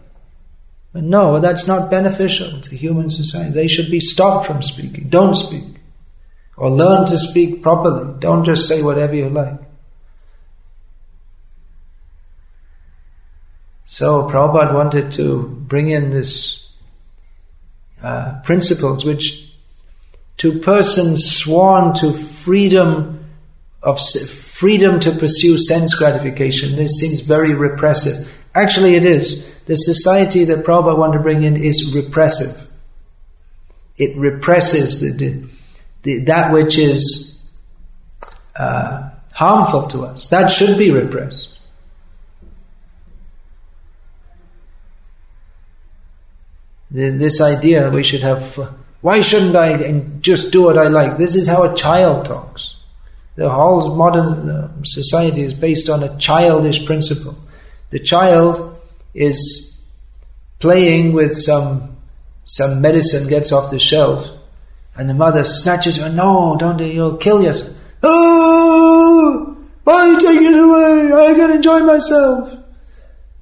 But no, that's not beneficial to human society. They should be stopped from speaking. Don't speak. Or learn to speak properly. Don't just say whatever you like. So Prabhupada wanted to bring in this uh, principles which to persons sworn to freedom of freedom to pursue sense gratification, this seems very repressive. Actually it is. The society that Prabhupada wanted to bring in is repressive. It represses the, the, the that which is uh, harmful to us. That should be repressed. This idea we should have, why shouldn't I just do what I like? This is how a child talks. The whole modern uh, society is based on a childish principle. The child is playing with some some medicine gets off the shelf, and the mother snatches it. No, don't you'll kill yourself. Oh, why take it away? I can enjoy myself.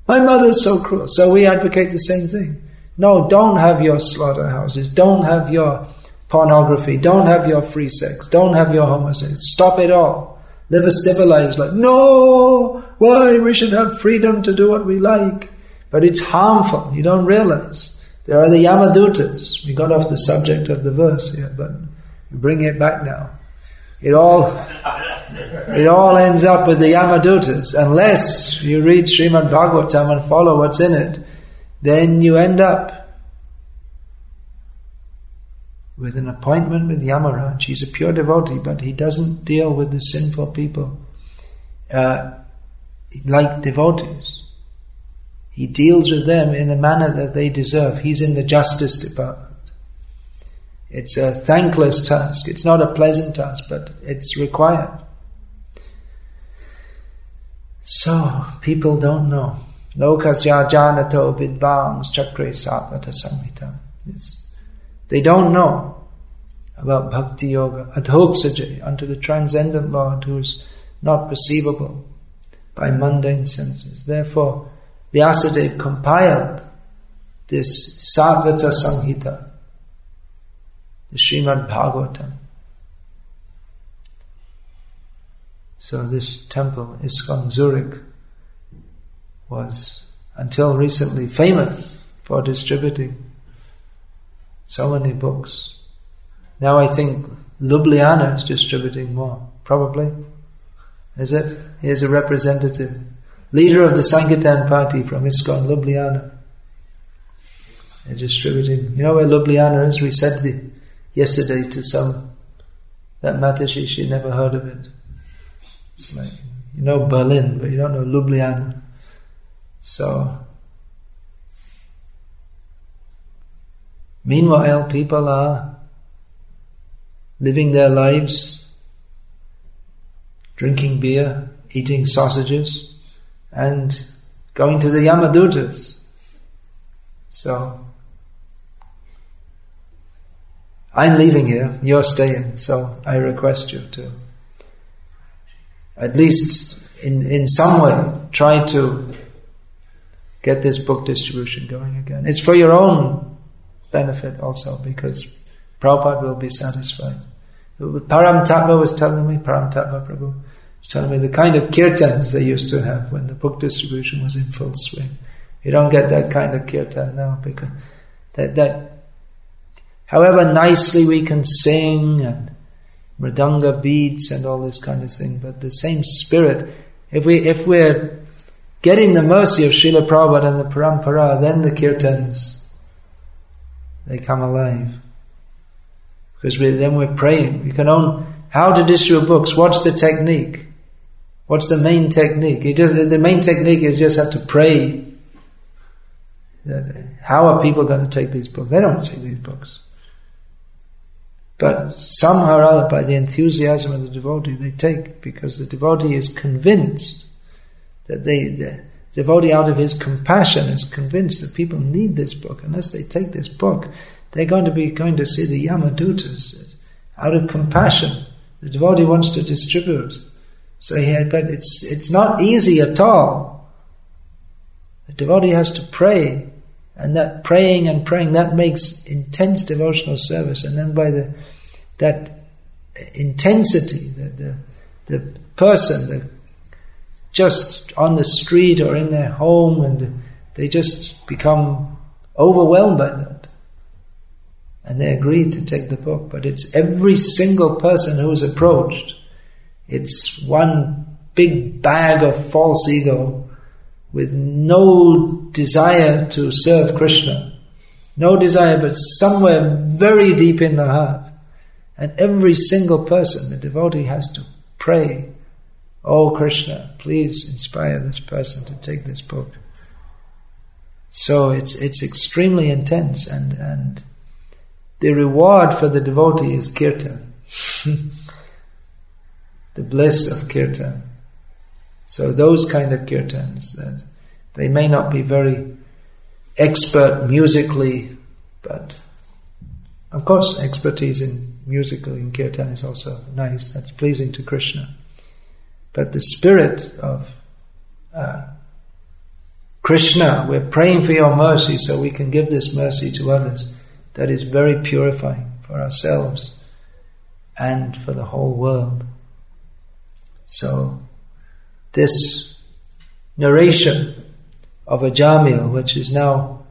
My mother's so cruel. So we advocate the same thing. No, don't have your slaughterhouses. Don't have your pornography. Don't have your free sex. Don't have your homosexuality. Stop it all. Live a civilized life. No! Why? We should have freedom to do what we like. But it's harmful. You don't realize. There are the Yamadutas. We got off the subject of the verse here, but bring it back now. It all, it all ends up with the Yamadutas. Unless you read Srimad Bhagavatam and follow what's in it, then you end up with an appointment with Yamaraj. He's a pure devotee, but he doesn't deal with the sinful people uh, like devotees. He deals with them in the manner that they deserve. He's in the justice department. It's a thankless task. It's not a pleasant task, but it's required. So, people don't know. Lokasya janato vidvangs chakre satvata samhita. They don't know about bhakti yoga, adhokshaje, unto the transcendent Lord who is not perceivable by mundane senses. Therefore, Vyasadeva compiled this Satvata Samhita, the Srimad Bhagavatam. So this temple, ISKCON Zurich, was until recently famous for distributing so many books. Now I think Ljubljana is distributing more, probably. Is it? Here's a representative, leader of the Sankirtan party from ISKCON Ljubljana. They're distributing. You know where Ljubljana is? We said the, yesterday to some that Mataji, she never heard of it. It's like, you know Berlin, but you don't know Ljubljana. So, meanwhile, people are living their lives, drinking beer, eating sausages, and going to the Yamadutas. So, I'm leaving here, you're staying, so I request you to at least in, in some way try to get this book distribution going again. It's for your own benefit also because Prabhupada will be satisfied. Param was telling me, Param Prabhu was telling me the kind of kirtans they used to have when the book distribution was in full swing. You don't get that kind of kirtan now because that, that however nicely we can sing and mridanga beats and all this kind of thing, but the same spirit, if we if we're getting the mercy of Srila Prabhupada and the Parampara, then the kirtans they come alive. Because we, then we're praying. We can own how to distribute books. What's the technique? What's the main technique? You just, the main technique is just have to pray. How are people going to take these books? They don't take these books. But somehow or other, by the enthusiasm of the devotee, they take because the devotee is convinced that they, the devotee out of his compassion is convinced that people need this book. Unless they take this book, they're going to be going to see the Yamadutas out of compassion. The devotee wants to distribute. So he had, but it's it's not easy at all. The devotee has to pray, and that praying and praying that makes intense devotional service, and then by the that intensity, the the, the person, the just on the street or in their home, and they just become overwhelmed by that and they agree to take the book. But it's every single person who is approached. It's one big bag of false ego with no desire to serve Krishna. No desire, but somewhere very deep in the heart. And every single person, the devotee has to pray, Oh Krishna, please inspire this person to take this book. So it's it's extremely intense and and the reward for the devotee is kirtan. the bliss of kirtan. So those kind of kirtans that they may not be very expert musically, but of course expertise in musical in kirtan is also nice. That's pleasing to Krishna. But the spirit of uh, Krishna, we're praying for your mercy so we can give this mercy to others that is very purifying for ourselves and for the whole world. So, this narration of Ajamil, which is now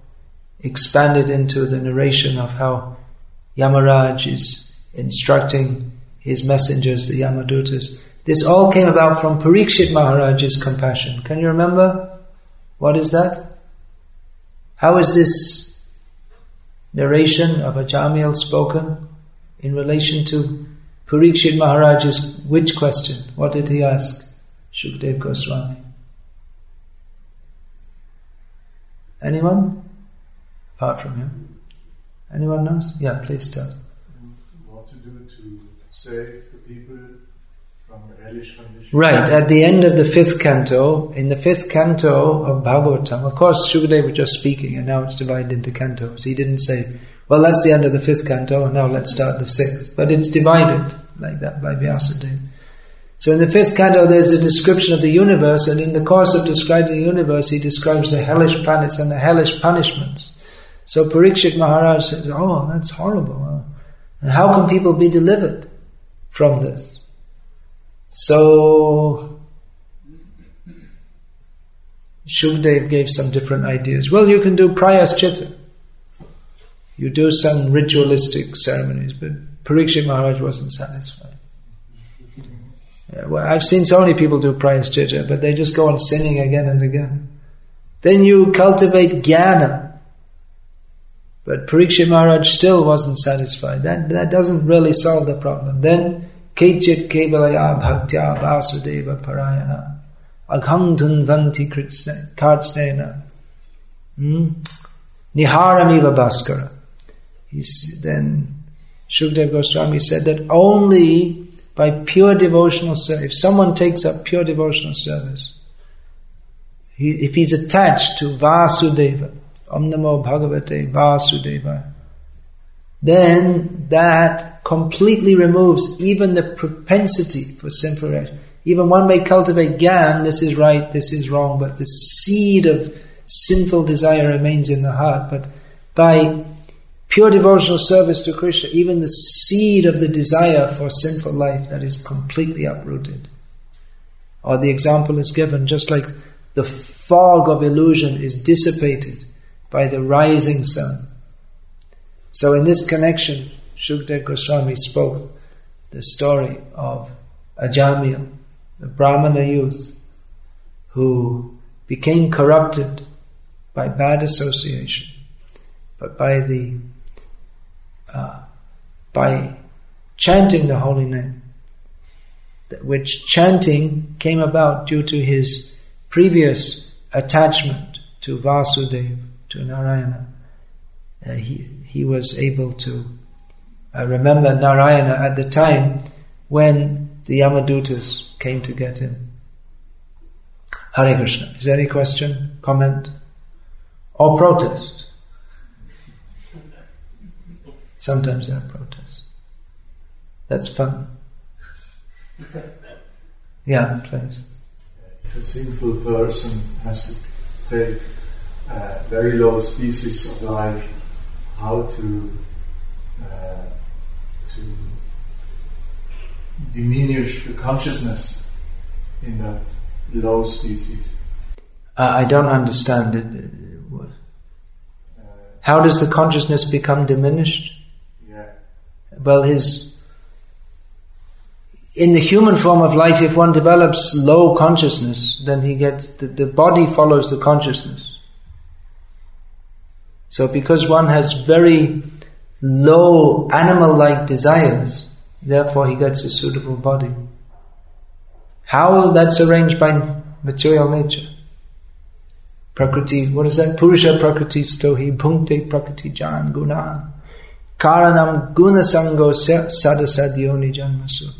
expanded into the narration of how Yamaraj is instructing his messengers, the Yamadutas. This all came about from Parikshit Maharaj's compassion. Can you remember? What is that? How is this narration of Ajamil spoken in relation to Parikshit Maharaj's which question? What did he ask? Shukdev Goswami. Anyone? Apart from him? Anyone knows? Yeah, please tell. What to do to save the people Right, at the end of the fifth canto, in the fifth canto of Bhagavatam, of course Shukadeva was just speaking and now it's divided into cantos. He didn't say, well, that's the end of the fifth canto, now let's start the sixth. But it's divided like that by Vyasadeva. So in the fifth canto, there's a description of the universe, and in the course of describing the universe, he describes the hellish planets and the hellish punishments. So Parikshit Maharaj says, Oh, that's horrible. And how can people be delivered from this? So Shukdev gave some different ideas. Well, you can do prayaschita. You do some ritualistic ceremonies, but Parikshit Maharaj wasn't satisfied. Yeah, well, I've seen so many people do prayaschita, but they just go on sinning again and again. Then you cultivate jnana. But Parikshit Maharaj still wasn't satisfied. That, that doesn't really solve the problem. Then Kechit kevalaya bhaktya vasudeva parayana agham dhunvanti kartsnena hmm? niharamiva bhaskara. He's, then Shukdev Goswami said that only by pure devotional service, if someone takes up pure devotional service, he, if he's attached to Vasudeva, Om Namo Bhagavate Vasudeva, then that completely removes even the propensity for sinful action. Even one may cultivate gan, this is right, this is wrong, but the seed of sinful desire remains in the heart, but by pure devotional service to Krishna, even the seed of the desire for sinful life that is completely uprooted. Or the example is given just like the fog of illusion is dissipated by the rising sun. So, in this connection, Shukdev Goswami spoke the story of Ajamil, the Brahmana youth who became corrupted by bad association, but by the uh, by chanting the holy name, which chanting came about due to his previous attachment to Vasudeva, to Narayana. Uh, he, he was able to uh, remember Narayana at the time when the Yamadutas came to get him. Hare Krishna. Is there any question, comment, or protest? Sometimes there are protests. That's fun. Yeah, please. If a sinful person has to take uh, very low species of like how to uh, to diminish the consciousness in that low species. Uh, I don't understand it. How does the consciousness become diminished? Yeah. Well, his in the human form of life, if one develops low consciousness, then he gets the, the body follows the consciousness. So, because one has very low animal-like desires, therefore he gets a suitable body. How that's arranged by material nature. Prakriti, what is that? Purusha Prakriti stohi bhunkte Prakriti jan gunan. Karanam gunasango sadasadyoni janmasu.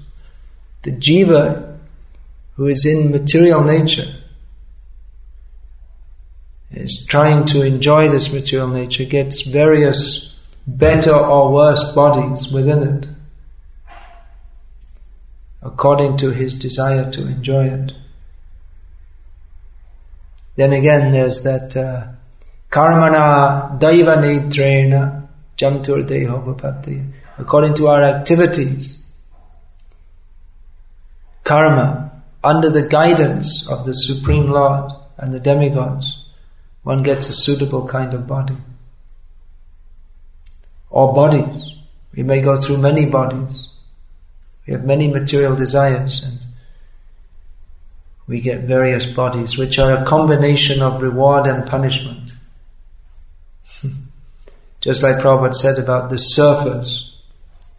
The jiva who is in material nature is trying to enjoy this material nature gets various better or worse bodies within it according to his desire to enjoy it. Then again, there's that uh, karmana daiva netrena jantur deho According to our activities, karma, under the guidance of the Supreme Lord and the demigods, one gets a suitable kind of body. Or bodies. We may go through many bodies. We have many material desires and we get various bodies which are a combination of reward and punishment. Just like Prabhupada said about the surfers.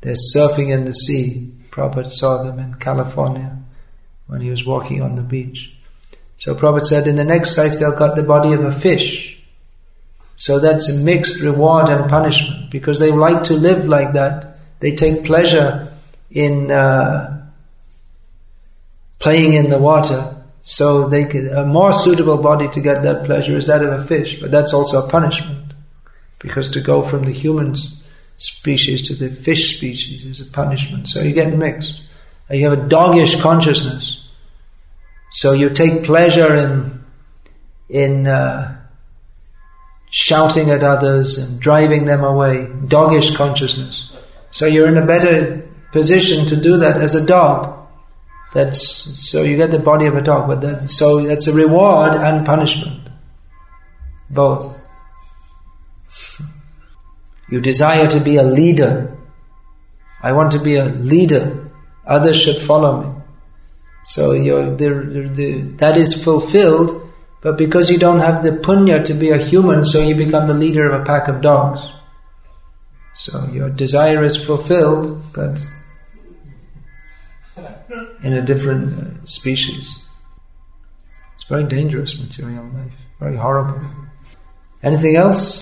They're surfing in the sea. Prabhupada saw them in California when he was walking on the beach. So Prabhupada said in the next life they'll got the body of a fish. So that's a mixed reward and punishment because they like to live like that. They take pleasure in uh, playing in the water. So they could, a more suitable body to get that pleasure is that of a fish, but that's also a punishment because to go from the human species to the fish species is a punishment. So you get mixed. You have a doggish consciousness. So you take pleasure in in uh, shouting at others and driving them away. Doggish consciousness. So you're in a better position to do that as a dog. That's so you get the body of a dog, but that, so that's a reward and punishment, both. You desire to be a leader. I want to be a leader. Others should follow me. So the, the, that is fulfilled, but because you don't have the punya to be a human, so you become the leader of a pack of dogs. So your desire is fulfilled, but in a different uh, species. It's very dangerous material life, very horrible. Anything else?